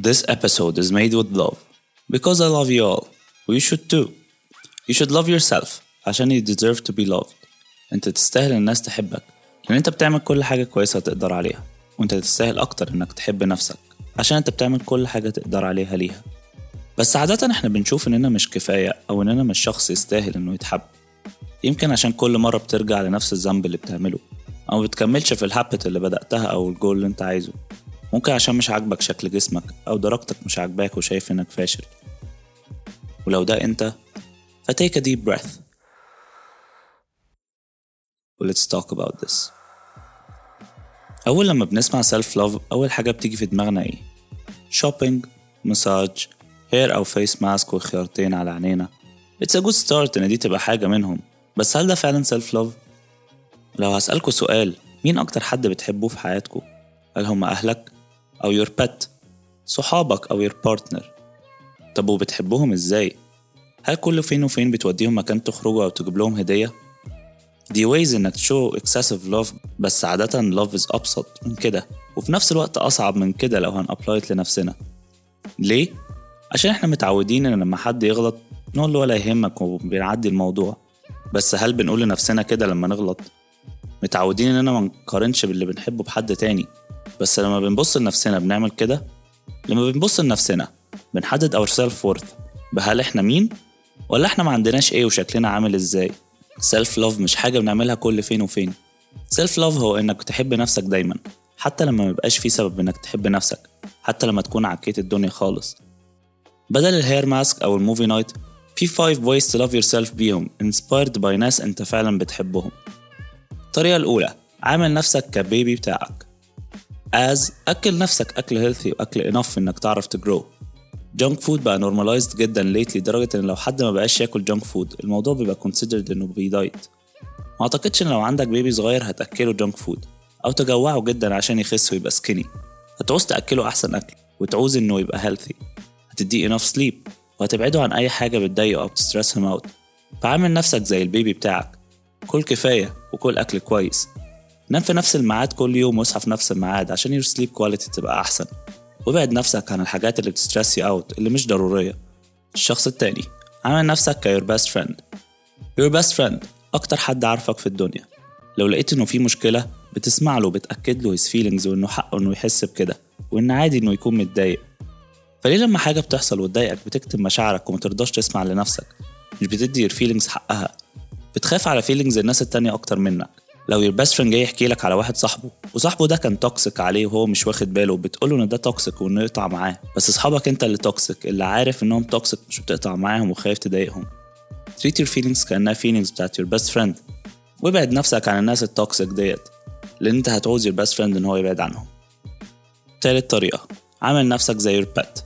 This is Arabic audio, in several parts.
This episode is made with love. Because I love you all you should too. You should love yourself عشان you deserve to be loved. انت تستاهل الناس تحبك. لأن انت بتعمل كل حاجة كويسة تقدر عليها. وانت تستاهل أكتر إنك تحب نفسك. عشان انت بتعمل كل حاجة تقدر عليها ليها. بس عادة إحنا بنشوف إننا مش كفاية أو إننا مش شخص يستاهل إنه يتحب. يمكن عشان كل مرة بترجع لنفس الذنب اللي بتعمله. أو بتكملش في الهابت اللي بدأتها أو الجول اللي أنت عايزه. ممكن عشان مش عاجبك شكل جسمك أو درجتك مش عاجباك وشايف إنك فاشل ولو ده أنت فتيك a deep breath let's talk about this أول لما بنسمع self love أول حاجة بتيجي في دماغنا إيه؟ shopping مساج هير أو فيس ماسك وخيارتين على عينينا It's a good start إن دي تبقى حاجة منهم بس هل ده فعلا self love؟ لو هسألكوا سؤال مين أكتر حد بتحبوه في حياتكوا؟ هل هم أهلك؟ أو your pet؟ صحابك أو your partner؟ طب وبتحبوهم إزاي؟ هل كل فين وفين بتوديهم مكان تخرجوا أو تجيب لهم هدية؟ دي ways إنك تشو excessive love بس عادة love is أبسط من كده وفي نفس الوقت أصعب من كده لو هنأبلايت لنفسنا ليه؟ عشان إحنا متعودين إن لما حد يغلط نقول له ولا يهمك وبنعدي الموضوع بس هل بنقول لنفسنا كده لما نغلط؟ متعودين إننا ما نقارنش باللي بنحبه بحد تاني بس لما بنبص لنفسنا بنعمل كده؟ لما بنبص لنفسنا بنحدد our self worth بهل إحنا مين؟ ولا إحنا ما عندناش إيه وشكلنا عامل إزاي؟ self love مش حاجة بنعملها كل فين وفين. self love هو إنك تحب نفسك دايما حتى لما ميبقاش في سبب إنك تحب نفسك حتى لما تكون عكيت الدنيا خالص. بدل ال hair mask أو ال movie night في 5 ways to love yourself بيهم inspired by ناس أنت فعلا بتحبهم. الطريقة الأولى عامل نفسك ك baby بتاعك. As أكل نفسك أكل healthy وأكل enough إنك تعرف ت grow junk food بقى normalized جدا lately لدرجة إن لو حد ما بقاش ياكل junk food الموضوع بيبقى considered إنه بي diet ما أعتقدش إن لو عندك baby صغير هتأكله junk food أو تجوعه جدا عشان يخس ويبقى skinny هتعوز تأكله أحسن أكل وتعوز إنه يبقى healthy هتديه enough sleep وهتبعده عن أي حاجة بتضايقه أو بت stress him out فعامل نفسك زي ال baby بتاعك. كل كفاية وكل أكل كويس. نام في نفس الميعاد كل يوم واصحى في نفس الميعاد عشان your sleep quality تبقى أحسن. وابعد نفسك عن الحاجات اللي بت stress you out اللي مش ضرورية. الشخص التاني عامل نفسك ك your best friend your best friend أكتر حد عارفك في الدنيا. لو لقيت إنه في مشكلة بتسمع له وبتأكد له his feelings وإنه حقه إنه يحس بكده وإن عادي إنه يكون متضايق. فليه لما حاجة بتحصل وتضايقك بتكتم مشاعرك ومترضاش تسمع لنفسك؟ مش بتدي your feelings حقها. بتخاف على feelings الناس التانية أكتر منك. لو your best friend جاي يحكي لك على واحد صاحبه وصاحبه ده كان toxic عليه وهو مش واخد باله بتقوله إن ده toxic وانه يقطع معاه. بس أصحابك أنت اللي toxic اللي عارف إنهم toxic مش بتقطع معاهم وخايف تضايقهم. Treat your feelings كأنها feelings بتاعت your best friend. وابعد نفسك عن الناس ال toxic ديت لأن أنت هتعوز your best friend إن هو يبعد عنهم. تالت طريقة عامل نفسك زي your pet.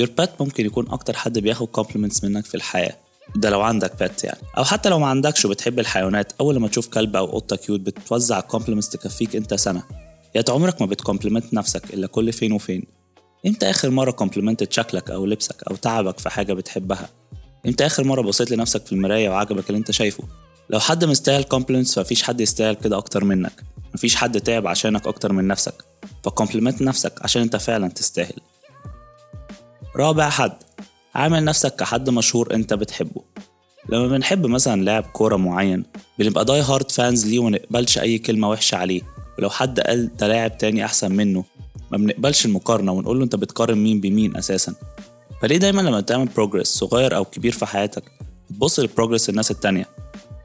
Your pet ممكن يكون أكتر حد بياخد compliments منك في الحياة. ده لو عندك بيت يعني. أو حتى لو ما عندكش وبتحب الحيوانات أول لما تشوف كلب أو قطة cute بتوزع compliments تكفيك أنت سنة. يا عمرك ما بت compliment نفسك إلا كل فين وفين. إمتى آخر مرة complimented شكلك أو لبسك أو تعبك في حاجة بتحبها؟ إمتى آخر مرة بصيت لنفسك في المراية وعجبك اللي أنت شايفه؟ لو حد مستاهل compliments فمفيش حد يستاهل كده أكتر منك. مفيش حد تعب عشانك أكتر من نفسك. ف compliment نفسك عشان أنت فعلا تستاهل. رابع حد. عامل نفسك كحد مشهور انت بتحبه. لما بنحب مثلا لاعب كورة معين بنبقى die hard fans ليه ومنقبلش أي كلمة وحشة عليه. ولو حد قال ده لاعب تاني أحسن منه ما بنقبلش المقارنة ونقول له أنت بتقارن مين بمين أساسا. فليه دايما لما تعمل progress صغير أو كبير في حياتك بتبص ل progress الناس التانية.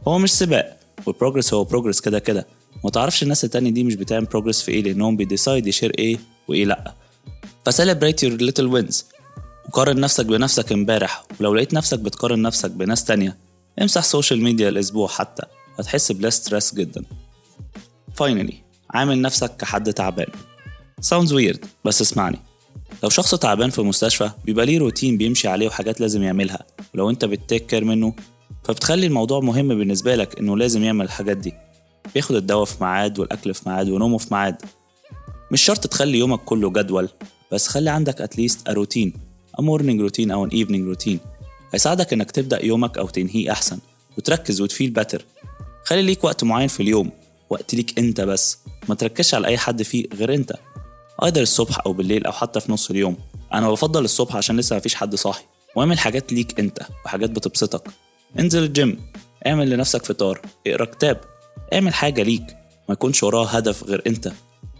هو مش سباق وال progress هو progress كده كده. ما تعرفش الناس التانية دي مش بتعمل progress في إيه لأنهم بي decide يـ share إيه وإيه لأ. ف celebrate your little wins وقارن نفسك بنفسك امبارح. ولو لقيت نفسك بتقارن نفسك بناس تانية امسح social media الأسبوع حتى هتحس ب less stress جدا. Finally عامل نفسك كحد تعبان. Sounds weird بس اسمعني. لو شخص تعبان في مستشفى بيبقى ليه روتين بيمشي عليه وحاجات لازم يعملها. ولو انت بت take care منه فبتخلي الموضوع مهم بالنسبة لك إنه لازم يعمل الحاجات دي. بياخد الدواء في ميعاد والأكل في ميعاد ونومه في ميعاد. مش شرط تخلي يومك كله جدول بس خلي عندك at least routine morning routine أو an evening routine. هيساعدك إنك تبدأ يومك أو تنهيه أحسن وتركز وت feel better خلي ليك وقت معين في اليوم وقت ليك أنت بس. ما تركزش على أي حد فيه غير أنت. either الصبح أو بالليل أو حتى في نص اليوم. أنا بفضل الصبح عشان لسه مفيش حد صاحي. واعمل حاجات ليك أنت وحاجات بتبسطك. انزل الجيم اعمل لنفسك فطار اقرأ كتاب. اعمل حاجة ليك ما يكونش وراها هدف غير أنت.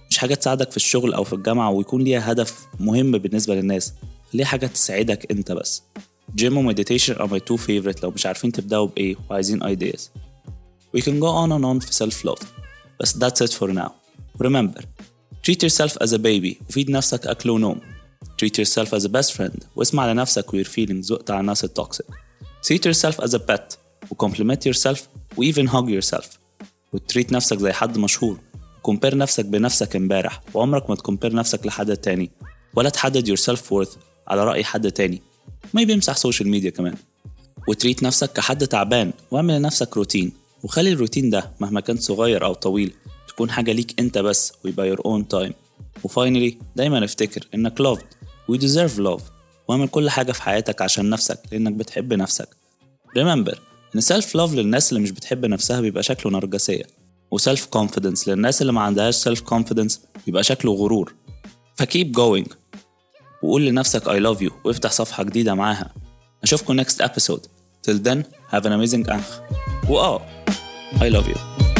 مش حاجة تساعدك في الشغل أو في الجامعة ويكون ليها هدف مهم بالنسبة للناس. ليه حاجة تساعدك أنت بس جيم و meditation are my two favorite لو مش عارفين تبدأوا بإيه وعايزين ideas We can go on and on في self love بس that's it for now remember treat yourself as a baby و feed نفسك أكل ونوم treat yourself as a best friend واسمع لنفسك و your feelings واقطع الناس ال toxic treat yourself as a pet و compliment yourself و even hug yourself و treat نفسك زي حد مشهور compare نفسك بنفسك امبارح وعمرك ما ت compare نفسك لحد تاني ولا تحدد your self worth على رأي حد تاني. ما بيمسح social media كمان. وتريت نفسك كحد تعبان واعمل لنفسك روتين. وخلي الروتين ده مهما كان صغير أو طويل تكون حاجة ليك أنت بس ويبقى your own time. وفاينلي دايما افتكر إنك loved. We deserve love. واعمل كل حاجة في حياتك عشان نفسك لأنك بتحب نفسك. Remember إن self love للناس اللي مش بتحب نفسها بيبقى شكله نرجسية. وسيلف confidence للناس اللي ما عندهاش self confidence بيبقى شكله غرور. فكيب going. وقول لنفسك I love you وافتح صفحة جديدة معاها أشوفكم next episode till then have an amazing أنخ وآه I love you